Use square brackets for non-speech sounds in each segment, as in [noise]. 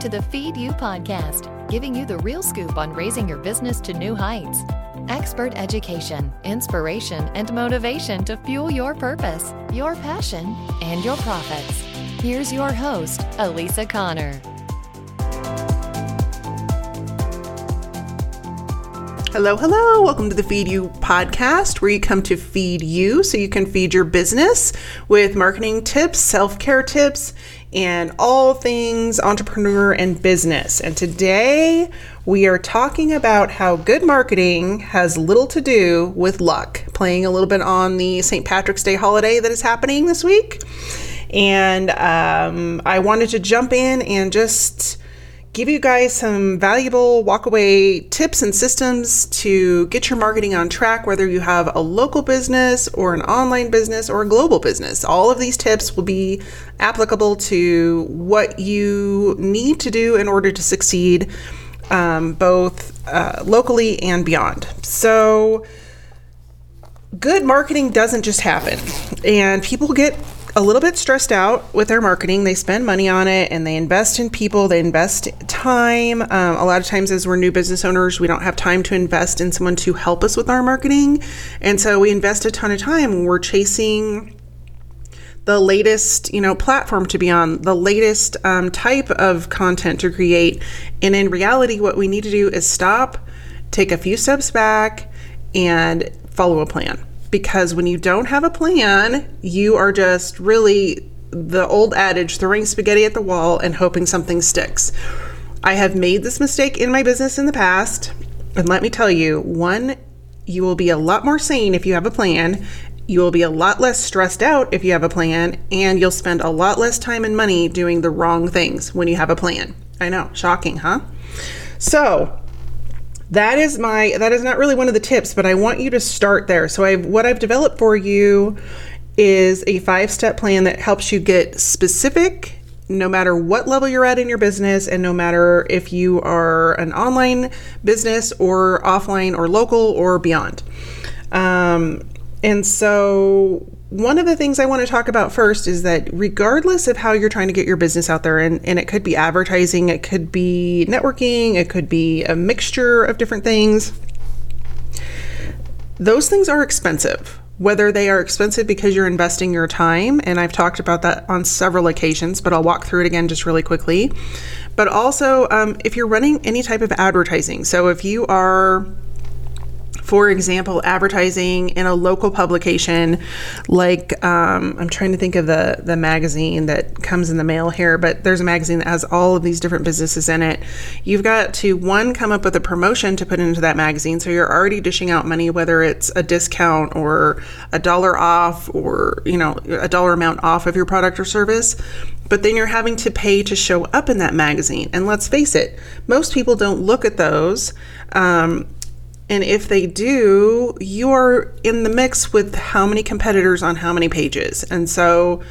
to the Feed You podcast, giving you the real scoop on raising your business to new heights. Expert education, inspiration, and motivation to fuel your purpose, your passion, and your profits. Here's your host, Alisa Conder. Hello, hello. Welcome to the Feed You podcast, where you come to feed you so you can feed your business with marketing tips, self care tips, and all things entrepreneur and business. And today we are talking about how good marketing has little to do with luck, playing a little bit on the St. Patrick's Day holiday that is happening this week. And um, I wanted to jump in and just give you guys some valuable walkaway tips and systems to get your marketing on track, whether you have a local business or an online business or a global business. All of these tips will be applicable to what you need to do in order to succeed um, both uh, locally and beyond. So, good marketing doesn't just happen, and people get a little bit stressed out with their marketing. They spend money on it and they invest in people, they invest time. Um, a lot of times, as we're new business owners, we don't have time to invest in someone to help us with our marketing. And so we invest a ton of time we're chasing the latest you know platform to be on the latest um, type of content to create and in reality what we need to do is stop take a few steps back and follow a plan because when you don't have a plan, you are just really the old adage throwing spaghetti at the wall and hoping something sticks. I have made this mistake in my business in the past, and let me tell you, one, you will be a lot more sane if you have a plan. You will be a lot less stressed out if you have a plan, and you'll spend a lot less time and money doing the wrong things when you have a plan. I know, shocking, huh? So, that is my that is not really one of the tips but i want you to start there. So i've what i've developed for you is a five step plan that helps you get specific no matter what level you're at in your business and no matter if you are an online business or offline or local or beyond. Um, and so one of the things I want to talk about first is that regardless of how you're trying to get your business out there, and, and it could be advertising, it could be networking, it could be a mixture of different things, those things are expensive. Whether they are expensive because you're investing your time, and I've talked about that on several occasions, but I'll walk through it again just really quickly. But also, um, if you're running any type of advertising, so if you are for example, advertising in a local publication, like um, I'm trying to think of the the magazine that comes in the mail here, but there's a magazine that has all of these different businesses in it. You've got to one come up with a promotion to put into that magazine, so you're already dishing out money, whether it's a discount or a dollar off or you know a dollar amount off of your product or service but then you're having to pay to show up in that magazine. And let's face it, most people don't look at those. Um, and if they do, you're in the mix with how many competitors on how many pages. And so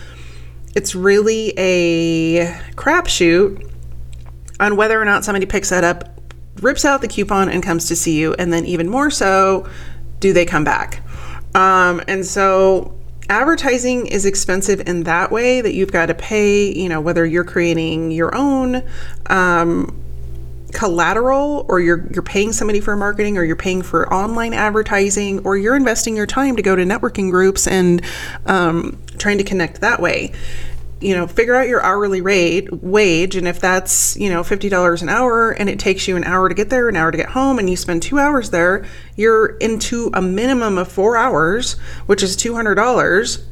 it's really a crapshoot on whether or not somebody picks that up, rips out the coupon, and comes to see you. And then, even more so, do they come back? Um, and so advertising is expensive in that way that you've got to pay, you know, whether you're creating your own. Um, collateral or you're you're paying somebody for marketing or you're paying for online advertising or you're investing your time to go to networking groups and um, trying to connect that way. You know figure out your hourly rate wage and if that's you know $50 an hour and it takes you an hour to get there an hour to get home and you spend two hours there you're into a minimum of four hours which is $200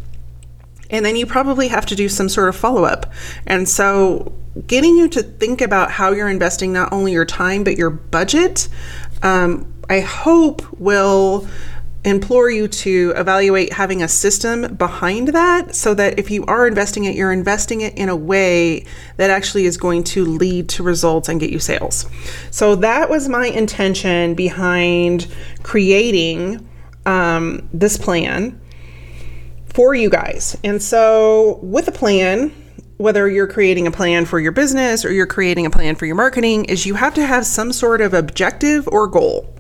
and then you probably have to do some sort of follow up. And so, getting you to think about how you're investing not only your time but your budget, um, I hope will implore you to evaluate having a system behind that so that if you are investing it, you're investing it in a way that actually is going to lead to results and get you sales. So, that was my intention behind creating um, this plan for you guys. And so, with a plan, whether you're creating a plan for your business or you're creating a plan for your marketing, is you have to have some sort of objective or goal.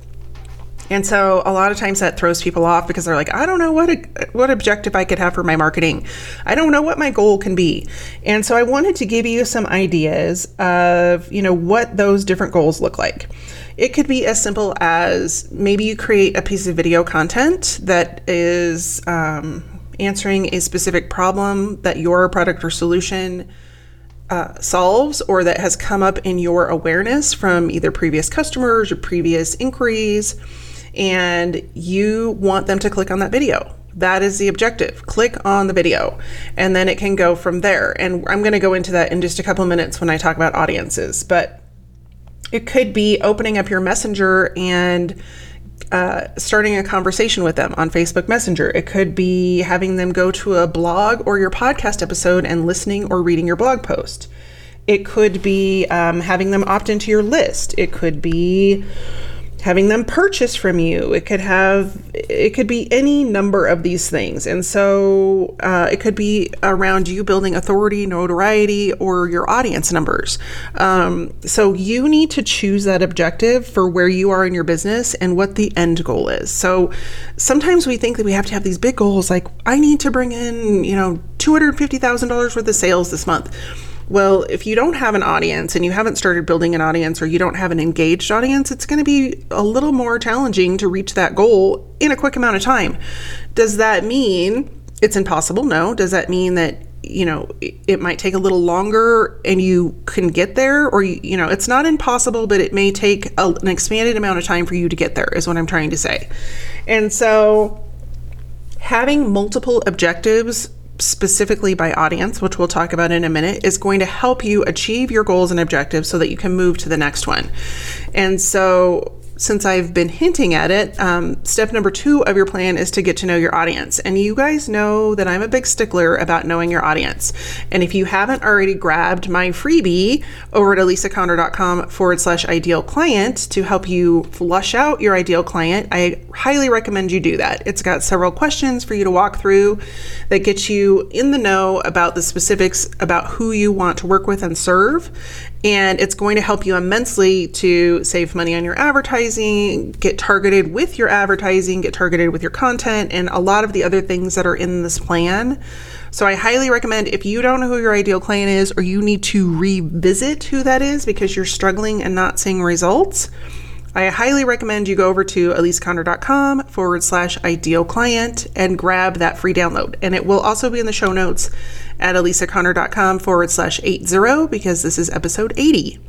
And so a lot of times that throws people off because they're like, I don't know what what objective I could have for my marketing. I don't know what my goal can be. And so I wanted to give you some ideas of, you know, what those different goals look like. It could be as simple as maybe you create a piece of video content that is um, answering a specific problem that your product or solution uh, solves or that has come up in your awareness from either previous customers or previous inquiries and you want them to click on that video. That is the objective. Click on the video, and then it can go from there. And I'm going to go into that in just a couple minutes when I talk about audiences. But it could be opening up your messenger and uh, starting a conversation with them on Facebook Messenger. It could be having them go to a blog or your podcast episode and listening or reading your blog post. It could be um, having them opt into your list. It could be having them purchase from you. It could have, it could be any number of these things. And so uh, it could be around you building authority, notoriety, or your audience numbers. Um, so you need to choose that objective for where you are in your business and what the end goal is. So sometimes we think that we have to have these big goals like, I need to bring in, you know, $250,000 worth of sales this month well, if you don't have an audience and you haven't started building an audience or you don't have an engaged audience, it's going to be a little more challenging to reach that goal in a quick amount of time. Does that mean it's impossible? No. Does that mean that you know it might take a little longer and you can get there or you, know it's not impossible but it may take a, an expanded amount of time for you to get there is what i'm trying to say and so having multiple objectives specifically by audience, which we'll talk about in a minute, is going to help you achieve your goals and objectives so that you can move to the next one. And so since I've been hinting at it, um, step number two of your plan is to get to know your audience. And you guys know that I'm a big stickler about knowing your audience. And if you haven't already grabbed my freebie over at alisaconder.com forward slash ideal client to help you flush out your ideal client, I highly recommend you do that. It's got several questions for you to walk through that get you in the know about the specifics about who you want to work with and serve and it's going to help you immensely to save money on your advertising, get targeted with your advertising, get targeted with your content, and a lot of the other things that are in this plan. So I highly recommend if you don't know who your ideal client is or you need to revisit who that is because you're struggling and not seeing results. I highly recommend you go over to alisaconder.com forward slash ideal client and grab that free download. And it will also be in the show notes at alisaconder.com forward slash 80 because this is episode 80.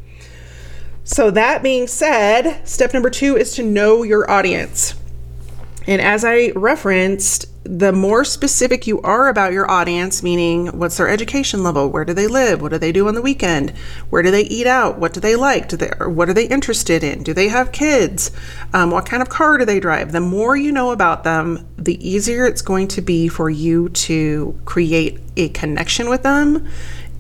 So, that being said, step number two is to know your audience. And as I referenced, the more specific you are about your audience, meaning what's their education level, where do they live, what do they do on the weekend, where do they eat out, what do they like, do they, what are they interested in, do they have kids, um, what kind of car do they drive, the more you know about them, the easier it's going to be for you to create a connection with them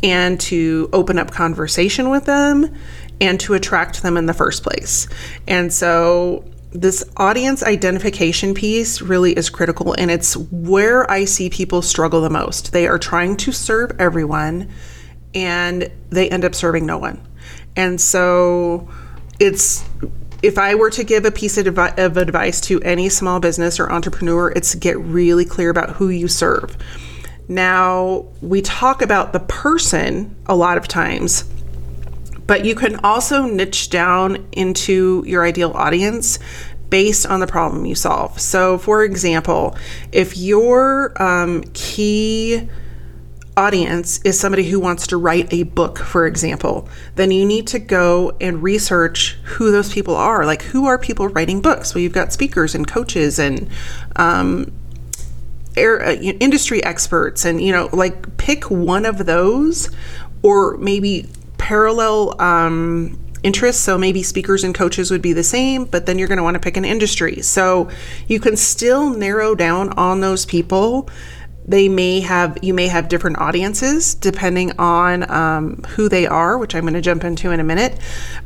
and to open up conversation with them and to attract them in the first place. And so this audience identification piece really is critical and it's where I see people struggle the most. They are trying to serve everyone and they end up serving no one. And so it's if I were to give a piece of, of advice to any small business or entrepreneur, it's get really clear about who you serve. Now, we talk about the person a lot of times but you can also niche down into your ideal audience based on the problem you solve. So, for example, if your um, key audience is somebody who wants to write a book, for example, then you need to go and research who those people are. Like, who are people writing books? Well, you've got speakers and coaches and um, air, uh, industry experts, and you know, like pick one of those, or maybe parallel um, interests. So maybe speakers and coaches would be the same, but then you're going to want to pick an industry. So you can still narrow down on those people. They may have, you may have different audiences depending on um, who they are, which I'm going to jump into in a minute,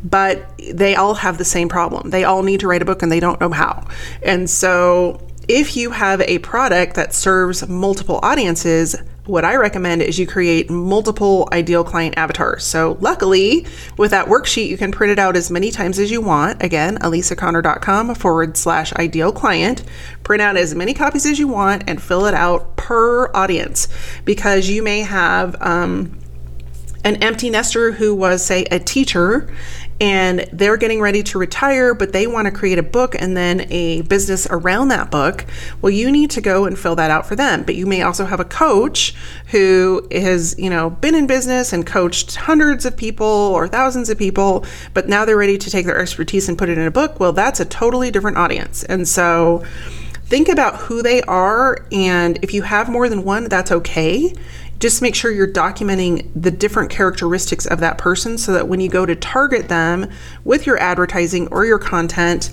but they all have the same problem. They all need to write a book and they don't know how. And so if you have a product that serves multiple audiences, what I recommend is you create multiple ideal client avatars. So, luckily, with that worksheet, you can print it out as many times as you want. Again, alisaconder.com forward slash ideal client. Print out as many copies as you want and fill it out per audience because you may have, um, an empty nester who was, say, a teacher and they're getting ready to retire, but they want to create a book and then a business around that book, well, you need to go and fill that out for them. But you may also have a coach who has, you know, been in business and coached hundreds of people or thousands of people, but now they're ready to take their expertise and put it in a book. Well, that's a totally different audience. And so, think about who they are and if you have more than one that's okay just make sure you're documenting the different characteristics of that person so that when you go to target them with your advertising or your content,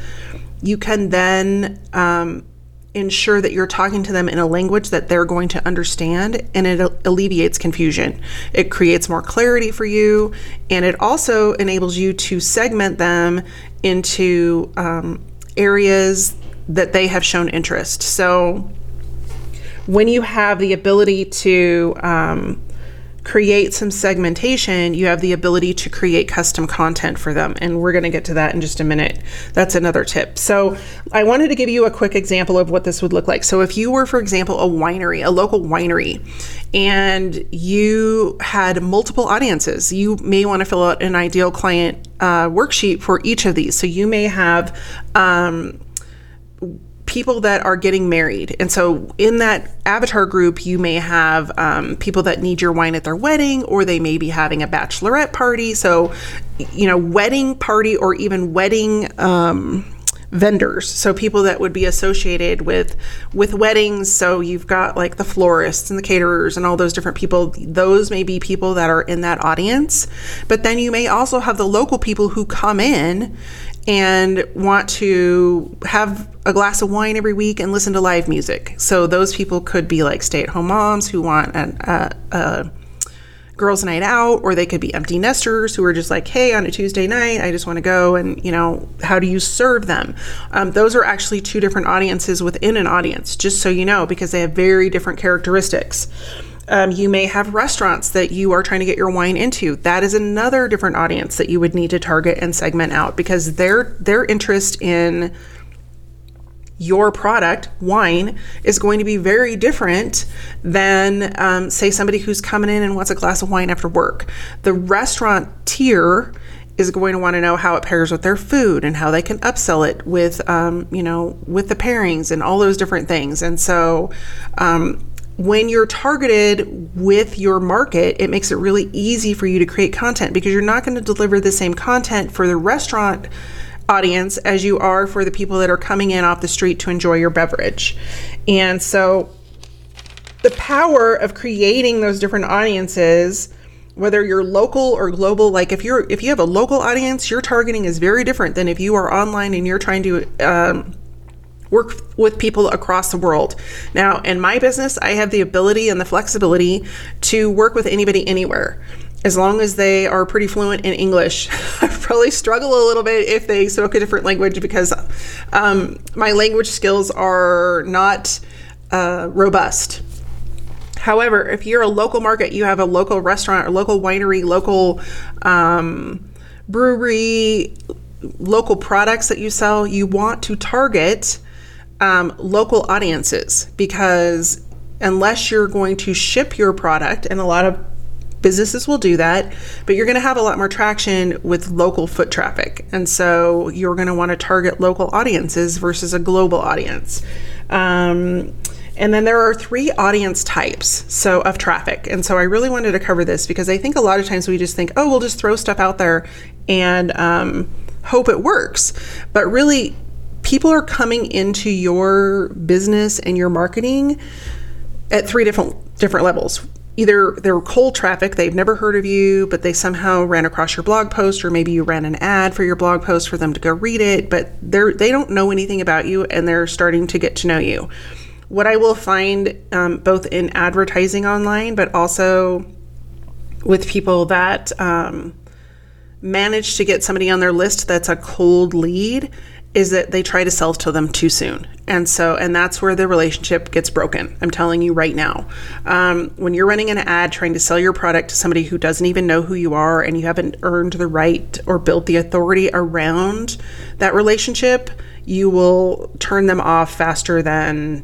you can then um, ensure that you're talking to them in a language that they're going to understand and it alleviates confusion. It creates more clarity for you and it also enables you to segment them into um, areas that they have shown interest. So, when you have the ability to um, create some segmentation, you have the ability to create custom content for them. And we're going to get to that in just a minute. That's another tip. So, I wanted to give you a quick example of what this would look like. So, if you were, for example, a winery, a local winery, and you had multiple audiences, you may want to fill out an ideal client uh, worksheet for each of these. So, you may have um, people that are getting married. And so in that avatar group, you may have um, people that need your wine at their wedding, or they may be having a bachelorette party. So, you know, wedding party or even wedding. Um, vendors so people that would be associated with with weddings so you've got like the florists and the caterers and all those different people those may be people that are in that audience but then you may also have the local people who come in and want to have a glass of wine every week and listen to live music. So those people could be like stay-at-home moms who want an, a, a girls' night out, or they could be empty nesters who are just like, hey, on a Tuesday night, I just want to go and, you know, how do you serve them? Um, those are actually two different audiences within an audience, just so you know, because they have very different characteristics. Um, you may have restaurants that you are trying to get your wine into. That is another different audience that you would need to target and segment out because their their interest in your product, wine, is going to be very different than, um, say, somebody who's coming in and wants a glass of wine after work. The restaurant tier is going to want to know how it pairs with their food and how they can upsell it with, um, you know, with the pairings and all those different things. And so, um, when you're targeted with your market, it makes it really easy for you to create content because you're not going to deliver the same content for the restaurant audience as you are for the people that are coming in off the street to enjoy your beverage. And so the power of creating those different audiences whether you're local or global like if you're if you have a local audience your targeting is very different than if you are online and you're trying to um, work with people across the world. Now, in my business, I have the ability and the flexibility to work with anybody anywhere. As long as they are pretty fluent in English, [laughs] I probably struggle a little bit if they spoke a different language because um, my language skills are not uh, robust. However, if you're a local market, you have a local restaurant or local winery, local um, brewery, local products that you sell, you want to target um, local audiences because unless you're going to ship your product, and a lot of businesses will do that, but you're going to have a lot more traction with local foot traffic. And so you're going to want to target local audiences versus a global audience. Um, and then there are three audience types so of traffic. And so I really wanted to cover this because I think a lot of times we just think, oh, we'll just throw stuff out there and um, hope it works. But really, people are coming into your business and your marketing at three different different levels. Either they're cold traffic they've never heard of you but they somehow ran across your blog post or maybe you ran an ad for your blog post for them to go read it but they're they don't know anything about you and they're starting to get to know you. What i will find um, both in advertising online but also with people that um, manage to get somebody on their list that's a cold lead is that they try to sell to them too soon. And so, and that's where the relationship gets broken. I'm telling you right now. Um, when you're running an ad trying to sell your product to somebody who doesn't even know who you are and you haven't earned the right or built the authority around that relationship, you will turn them off faster than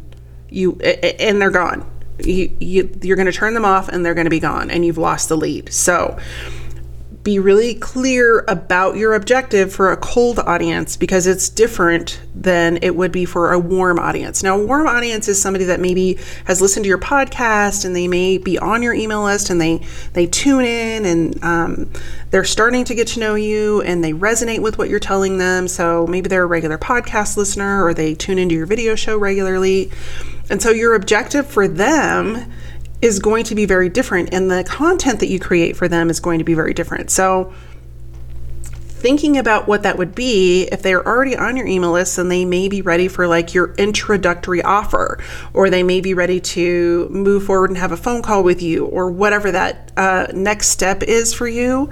you, and they're gone. You, you, you're going to turn them off and they're going to be gone and you've lost the lead. So, be really clear about your objective for a cold audience because it's different than it would be for a warm audience. Now, a warm audience is somebody that maybe has listened to your podcast and they may be on your email list and they they tune in and um, they're starting to get to know you and they resonate with what you're telling them. So maybe they're a regular podcast listener or they tune into your video show regularly. And so your objective for them is going to be very different and the content that you create for them is going to be very different. So thinking about what that would be if they're already on your email list and they may be ready for like your introductory offer or they may be ready to move forward and have a phone call with you or whatever that uh, next step is for you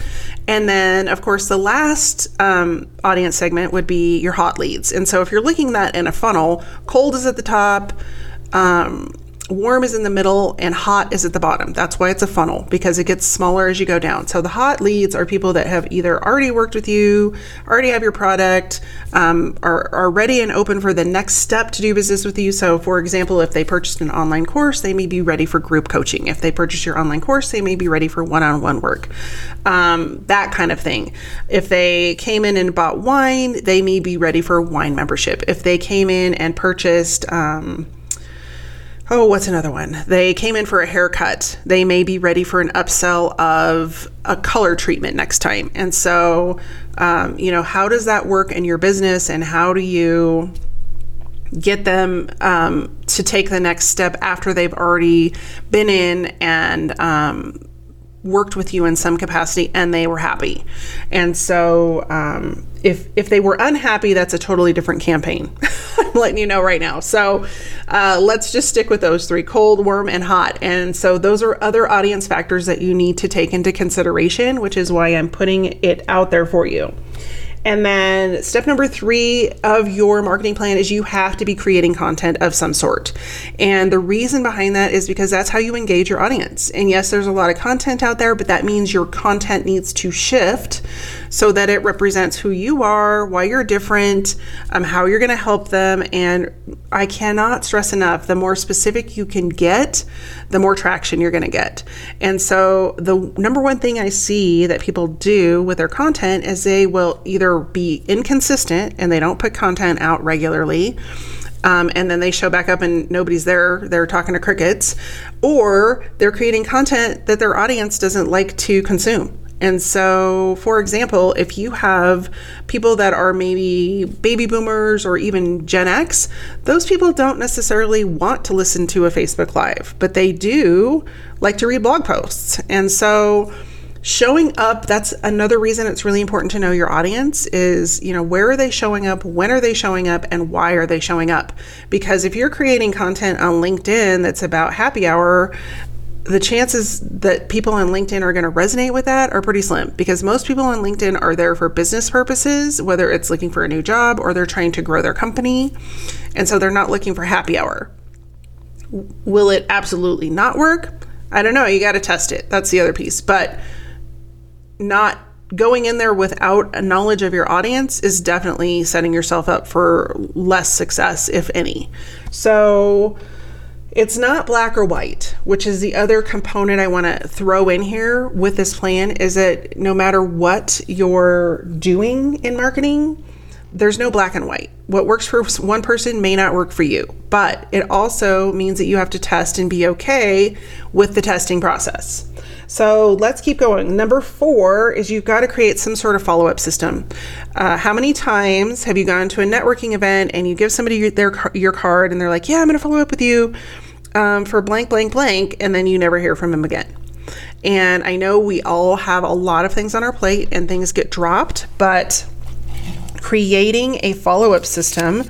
and then of course the last um, audience segment would be your hot leads and so if you're looking at that in a funnel cold is at the top um, warm is in the middle and hot is at the bottom. That's why it's a funnel because it gets smaller as you go down. So the hot leads are people that have either already worked with you, already have your product, um, are, are ready and open for the next step to do business with you. So, for example, if they purchased an online course, they may be ready for group coaching. If they purchase your online course, they may be ready for one on one work, um, that kind of thing. If they came in and bought wine, they may be ready for wine membership. If they came in and purchased, um, oh, what's another one? They came in for a haircut. They may be ready for an upsell of a color treatment next time. And so, um, you know, how does that work in your business and how do you get them um, to take the next step after they've already been in and um, worked with you in some capacity and they were happy. And so um, if if they were unhappy, that's a totally different campaign. [laughs] I'm letting you know right now. So uh, let's just stick with those three: cold, warm, and hot. And so those are other audience factors that you need to take into consideration, which is why I'm putting it out there for you. And then step number three of your marketing plan is you have to be creating content of some sort. And the reason behind that is because that's how you engage your audience. And yes, there's a lot of content out there, but that means your content needs to shift so that it represents who you are, why you're different, um, how you're going to help them. And I cannot stress enough the more specific you can get, the more traction you're going to get. And so, the number one thing I see that people do with their content is they will either be inconsistent and they don't put content out regularly. Um, and then they show back up and nobody's there. They're talking to crickets, or they're creating content that their audience doesn't like to consume. And so, for example, if you have people that are maybe baby boomers or even Gen X, those people don't necessarily want to listen to a Facebook Live, but they do like to read blog posts. And so, showing up that's another reason it's really important to know your audience is you know where are they showing up when are they showing up and why are they showing up because if you're creating content on linkedin that's about happy hour the chances that people on LinkedIn are going to resonate with that are pretty slim because most people on LinkedIn are there for business purposes, whether it's looking for a new job or they're trying to grow their company. And so they're not looking for happy hour. Will it absolutely not work? I don't know. You got to test it. That's the other piece. But not going in there without a knowledge of your audience is definitely setting yourself up for less success, if any. So, it's not black or white, which is the other component I want to throw in here with this plan is that no matter what you're doing in marketing, there's no black and white. What works for one person may not work for you, but it also means that you have to test and be okay with the testing process. So let's keep going. Number four is you've got to create some sort of follow up system. Uh, how many times have you gone to a networking event and you give somebody their your card and they're like, "Yeah, I'm going to follow up with you um, for blank, blank, blank," and then you never hear from them again. And I know we all have a lot of things on our plate and things get dropped, but creating a follow up system,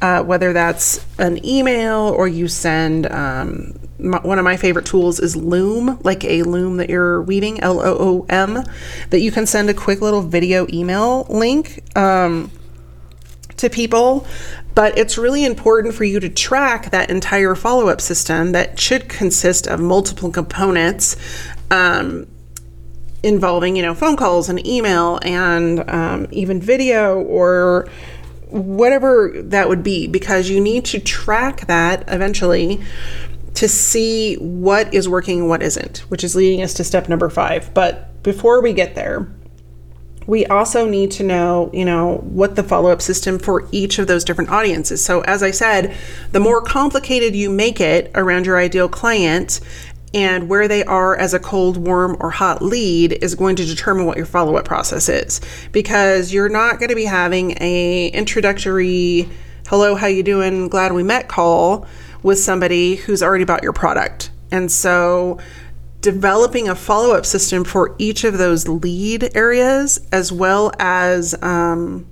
uh, whether that's an email or you send um, my, one of my favorite tools is Loom, like a loom that you're weaving, L O O M, that you can send a quick little video email link. Um, to people, but it's really important for you to track that entire follow up system that should consist of multiple components. Um, involving you know phone calls and email and um, even video or whatever that would be because you need to track that eventually to see what is working and what isn't which is leading us to step number five but before we get there we also need to know, you know, what the follow-up system for each of those different audiences. So as I said, the more complicated you make it around your ideal client and where they are as a cold, warm, or hot lead is going to determine what your follow-up process is because you're not going to be having a introductory hello, how you doing? Glad we met call with somebody who's already bought your product. And so developing a follow up system for each of those lead areas, as well as, um,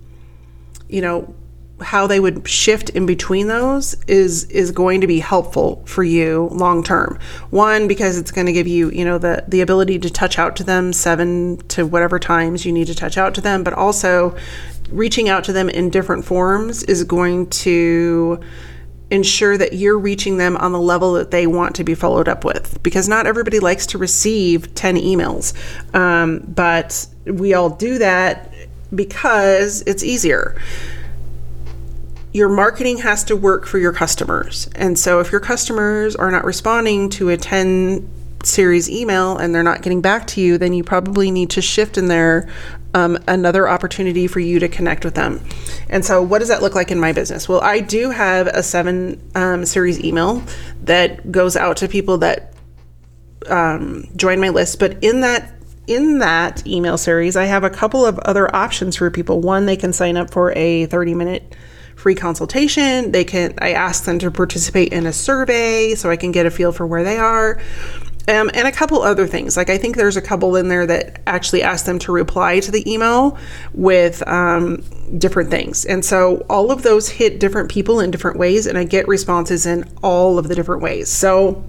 you know, how they would shift in between those is is going to be helpful for you long term. One because it's going to give you, you know, the the ability to touch out to them 7 to whatever times you need to touch out to them, but also reaching out to them in different forms is going to ensure that you're reaching them on the level that they want to be followed up with. Because not everybody likes to receive 10 emails. Um, but we all do that because it's easier. Your marketing has to work for your customers. And so if your customers are not responding to a 10 series email and they're not getting back to you then you probably need to shift in there um, another opportunity for you to connect with them. And so, what does that look like in my business? Well, I do have a seven um, series email that goes out to people that um, join my list, but in that in that email series, I have a couple of other options for people. One, they can sign up for a 30 minute free consultation. They can I ask them to participate in a survey so I can get a feel for where they are. Um, and a couple other things. Like I think there's a couple in there that actually ask them to reply to the email with um, different things. And so all of those hit different people in different ways, and I get responses in all of the different ways. So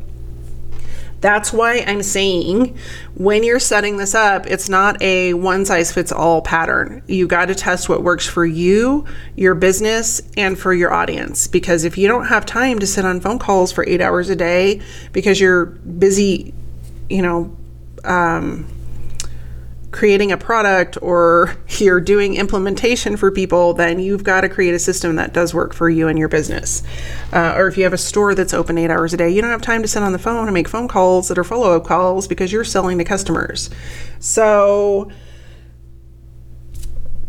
that's why I'm saying when you're setting this up, it's not a one size fits all pattern. You got to test what works for you, your business, and for your audience. Because if you don't have time to sit on phone calls for eight hours a day because you're busy, you know, um, creating a product or [laughs] you're doing implementation for people, then you've got to create a system that does work for you and your business. Uh, or if you have a store that's open eight hours a day, you don't have time to sit on the phone and make phone calls that are follow up calls because you're selling to customers. So,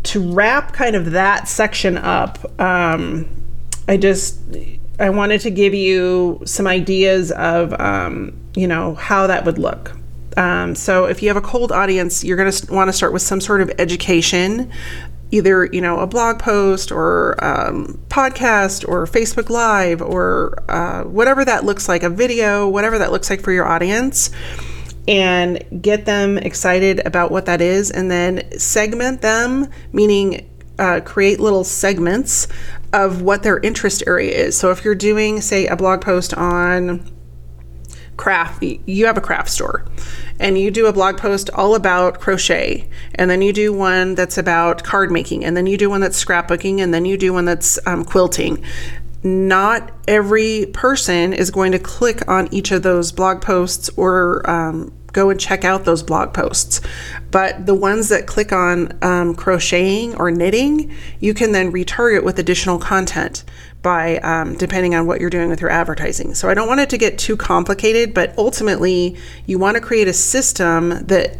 to wrap kind of that section up, um, I just I wanted to give you some ideas of um, you know how that would look. Um, so if you have a cold audience, you're going to want to start with some sort of education, either you know a blog post or um, podcast or Facebook Live or uh, whatever that looks like, a video, whatever that looks like for your audience. And get them excited about what that is, and then segment them, meaning uh, create little segments of what their interest area is. So if you're doing, say, a blog post on craft, you have a craft store and you do a blog post all about crochet, and then you do one that's about card making, and then you do one that's scrapbooking, and then you do one that's um, quilting. Not every person is going to click on each of those blog posts or um, go and check out those blog posts. But the ones that click on um, crocheting or knitting, you can then retarget with additional content by um, depending on what you're doing with your advertising. So I don't want it to get too complicated, but ultimately, you want to create a system that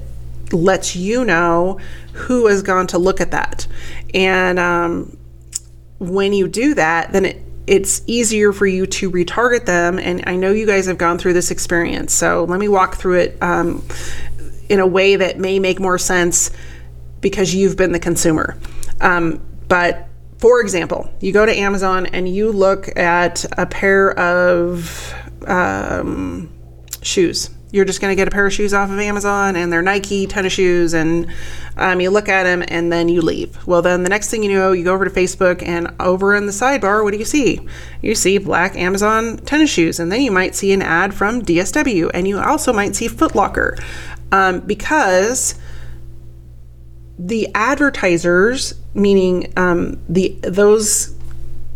lets you know who has gone to look at that. And um, when you do that, then it it's easier for you to retarget them. And I know you guys have gone through this experience. So let me walk through it um, in a way that may make more sense because you've been the consumer. Um, but for example, you go to Amazon and you look at a pair of um, shoes. You're just going to get a pair of shoes off of Amazon and they're Nike tennis shoes, and um, you look at them and then you leave. Well, then the next thing you know, you go over to Facebook and over in the sidebar, what do you see? You see black Amazon tennis shoes, and then you might see an ad from DSW, and you also might see Footlocker um, because the advertisers, meaning um, the those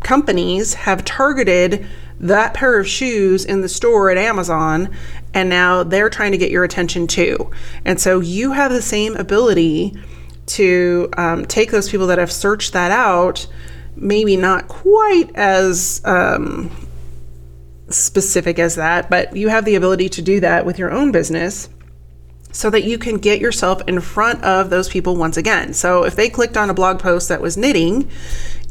companies, have targeted that pair of shoes in the store at Amazon, and now they're trying to get your attention too. And so you have the same ability to um, take those people that have searched that out, maybe not quite as um, specific as that, but you have the ability to do that with your own business so that you can get yourself in front of those people once again. So if they clicked on a blog post that was knitting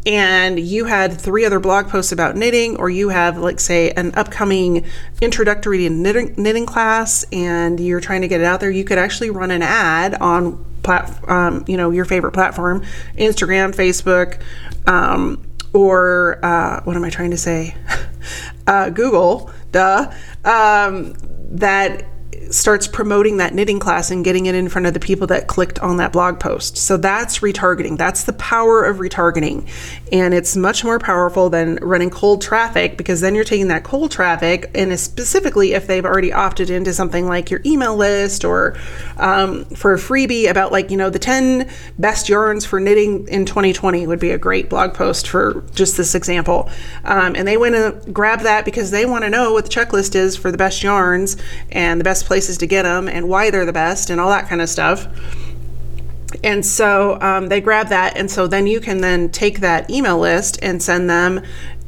and you had three other blog posts about knitting, or you have, like, say, an upcoming introductory knitting, knitting class, and you're trying to get it out there, you could actually run an ad on plat- um, you know, your favorite platform, Instagram, Facebook, um, or uh, what am I trying to say? [laughs] uh, Google, duh. Um, that starts promoting that knitting class and getting it in front of the people that clicked on that blog post. So that's retargeting. That's the power of retargeting. And it's much more powerful than running cold traffic because then you're taking that cold traffic, and specifically if they've already opted into something like your email list or um, for a freebie about, like, you know, the 10 best yarns for knitting in 2020 would be a great blog post for just this example. Um, and they went and grab that because they want to know what the checklist is for the best yarns and the best place places to get them and why they're the best and all that kind of stuff. And so um, they grab that, and so then you can then take that email list and send them.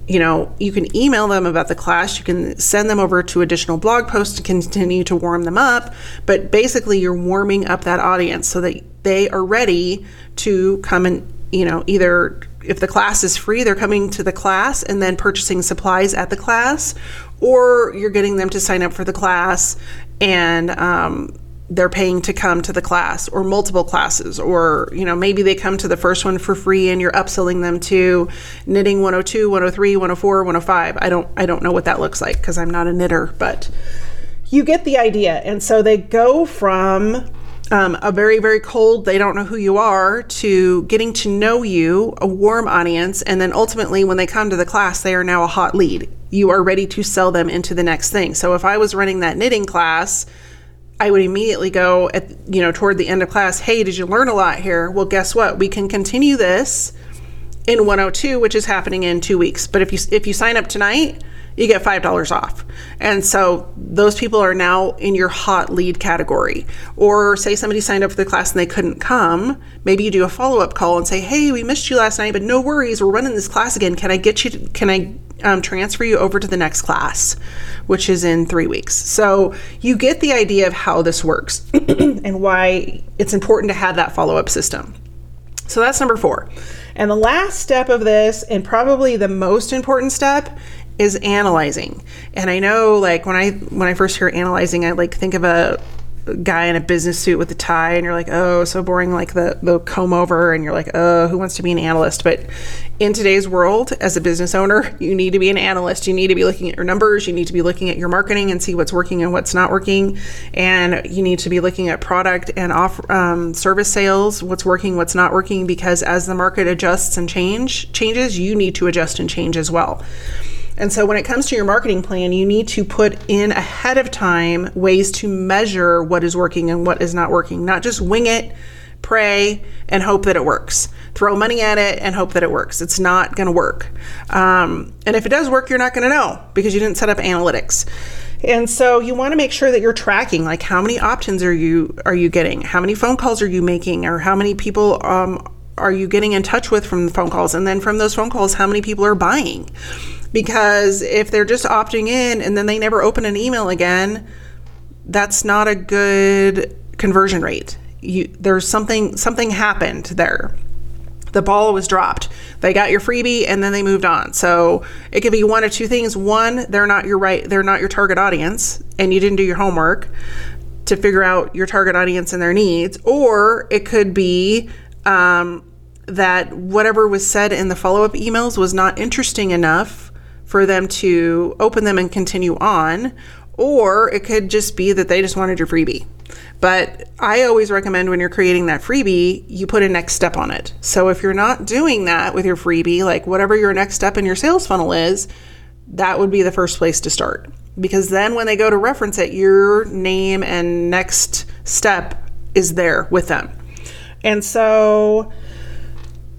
You know, you can email them about the class. You can send them over to additional blog posts to continue to warm them up. But basically, you're warming up that audience so that they are ready to come and, you know, either if the class is free, they're coming to the class and then purchasing supplies at the class, or you're getting them to sign up for the class and um, they're paying to come to the class or multiple classes or you know maybe they come to the first one for free and you're upselling them to knitting 102 103 104 105 i don't i don't know what that looks like because i'm not a knitter but you get the idea. And so they go from um, a very very cold they don't know who you are to getting to know you a warm audience and then ultimately when they come to the class they are now a hot lead you are ready to sell them into the next thing. So if I was running that knitting class, I would immediately go at you know toward the end of class, "Hey, did you learn a lot here?" Well, guess what? We can continue this in 102, which is happening in 2 weeks. But if you if you sign up tonight, you get $5 off. And so those people are now in your hot lead category. Or say somebody signed up for the class and they couldn't come, maybe you do a follow-up call and say, "Hey, we missed you last night, but no worries, we're running this class again. Can I get you to, can I um, transfer you over to the next class, which is in three weeks. So you get the idea of how this works [clears throat] and why it's important to have that follow up system. So that's number four. And the last step of this, and probably the most important step, is analyzing. And I know like when I when I first hear analyzing, I like think of a guy in a business suit with a tie and you're like oh so boring like the the comb over and you're like oh who wants to be an analyst? But in today's world as a business owner [laughs] you need to be an analyst. You need to be looking at your numbers. You need to be looking at your marketing and see what's working and what's not working. And you need to be looking at product and off um, service sales what's working what's not working because as the market adjusts and change changes you need to adjust and change as well and so when it comes to your marketing plan, you need to put in ahead of time ways to measure what is working and what is not working, not just wing it, pray, and hope that it works. Throw money at it and hope that it works. It's not going to work. Um, and if it does work, you're not going to know because you didn't set up analytics. And so you want to make sure that you're tracking like how many options are you are you getting? How many phone calls are you making or how many people um, are you getting in touch with from the phone calls and then from those phone calls how many people are buying? Because if they're just opting in and then they never open an email again, that's not a good conversion rate. You, there's something something happened there. The ball was dropped. They got your freebie and then they moved on. So it could be one of two things. One, they're not your right, they're not your target audience, and you didn't do your homework to figure out your target audience and their needs. Or it could be um, that whatever was said in the follow up emails was not interesting enough for them to open them and continue on, or it could just be that they just wanted your freebie. But I always recommend when you're creating that freebie, you put a next step on it. So if you're not doing that with your freebie, like whatever your next step in your sales funnel is, that would be the first place to start. Because then when they go to reference it, your name and next step is there with them. And so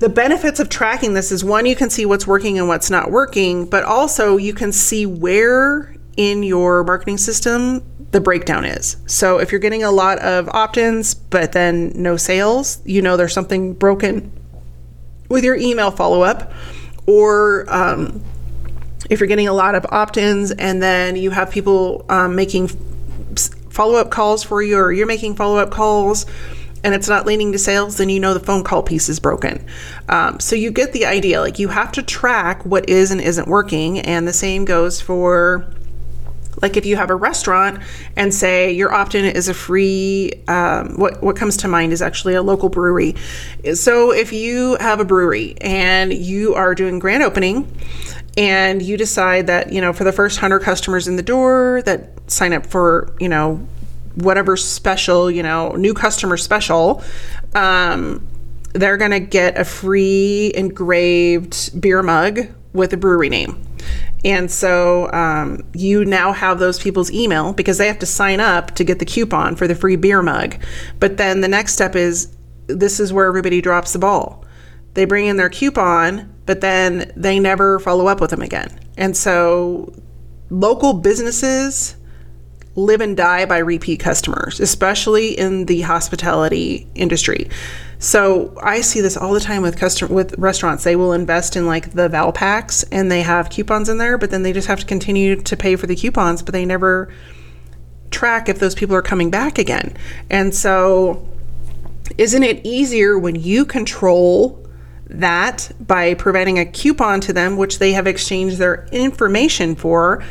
the benefits of tracking this is one, you can see what's working and what's not working, but also you can see where in your marketing system the breakdown is. So if you're getting a lot of opt ins, but then no sales, you know there's something broken with your email follow up. Or um, if you're getting a lot of opt ins and then you have people um, making follow up calls for you, or you're making follow up calls and it's not leading to sales, then you know the phone call piece is broken. Um, so you get the idea. Like you have to track what is and isn't working. And the same goes for like if you have a restaurant and say your opt-in is a free um, what what comes to mind is actually a local brewery so if you have a brewery and you are doing grand opening and you decide that you know for the first 100 customers in the door that sign up for you know whatever special you know new customer special um, they're going to get a free engraved beer mug with a brewery name and so um, you now have those people's email because they have to sign up to get the coupon for the free beer mug. But then the next step is this is where everybody drops the ball. They bring in their coupon, but then they never follow up with them again. And so local businesses live and die by repeat customers, especially in the hospitality industry. So I see this all the time with custom with restaurants. They will invest in like the Valpaks and they have coupons in there, but then they just have to continue to pay for the coupons, but they never track if those people are coming back again. And so isn't it easier when you control that by providing a coupon to them, which they have exchanged their information for,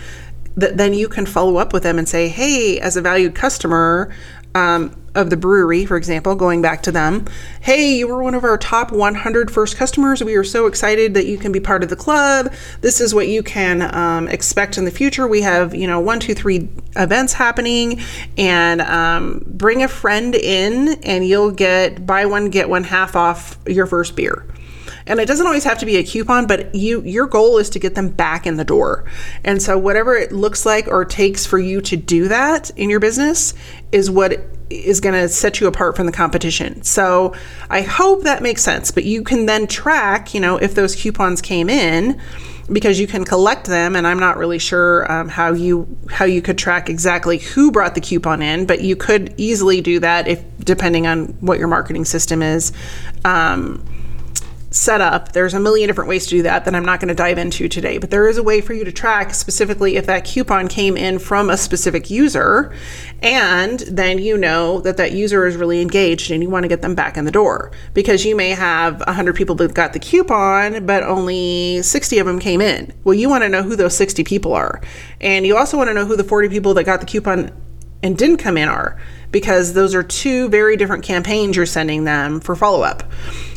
that then you can follow up with them and say, hey, as a valued customer, um, of the brewery, for example, going back to them, hey, you were one of our top 100 first customers. We are so excited that you can be part of the club. This is what you can um, expect in the future. We have, you know, one, two, three events happening, and um, bring a friend in, and you'll get buy one, get one half off your first beer and it doesn't always have to be a coupon but you your goal is to get them back in the door and so whatever it looks like or takes for you to do that in your business is what is going to set you apart from the competition. So I hope that makes sense. But you can then track, you know, if those coupons came in because you can collect them and i'm not really sure um, how you how you could track exactly who brought the coupon in but you could easily do that if depending on what your marketing system is um, set up. There's a million different ways to do that that I'm not going to dive into today, but there is a way for you to track specifically if that coupon came in from a specific user, and then you know that that user is really engaged and you want to get them back in the door because you may have 100 people that got the coupon, but only 60 of them came in. Well, you want to know who those 60 people are, and you also want to know who the 40 people that got the coupon and didn't come in are because those are two very different campaigns you're sending them for follow up.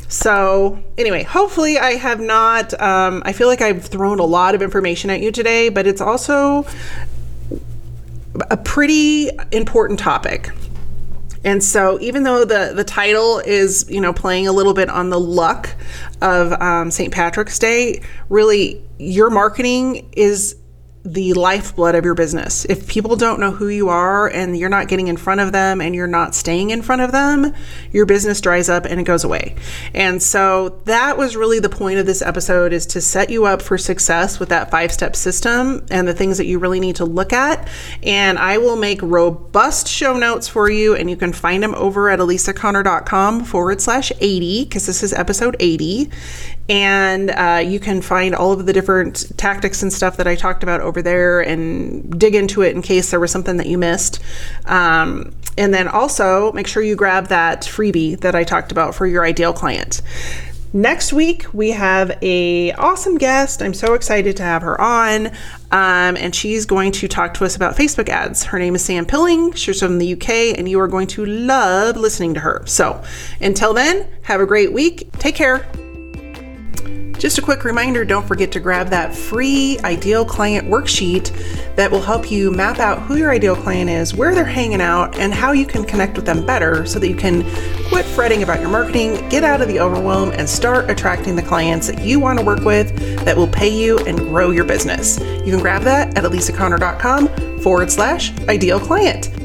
So, anyway, hopefully, I have not. Um, I feel like I've thrown a lot of information at you today, but it's also a pretty important topic. And so, even though the the title is, you know, playing a little bit on the luck of um, St. Patrick's Day, really, your marketing is the lifeblood of your business. If people don't know who you are and you're not getting in front of them and you're not staying in front of them, your business dries up and it goes away. And so that was really the point of this episode is to set you up for success with that five-step system and the things that you really need to look at. And I will make robust show notes for you and you can find them over at alisaconder.com forward slash 80 because this is episode 80 and uh, you can find all of the different tactics and stuff that I talked about over there and dig into it in case there was something that you missed. Um, and then also make sure you grab that freebie that I talked about for your ideal client. Next week we have a awesome guest. I'm so excited to have her on, um, and she's going to talk to us about Facebook ads. Her name is Sam Pilling. She's from the UK, and you are going to love listening to her. So, until then, have a great week. Take care. Just a quick reminder don't forget to grab that free ideal client worksheet that will help you map out who your ideal client is, where they're hanging out, and how you can connect with them better so that you can quit fretting about your marketing, get out of the overwhelm, and start attracting the clients that you want to work with that will pay you and grow your business. You can grab that at alisaconder.com forward slash ideal client.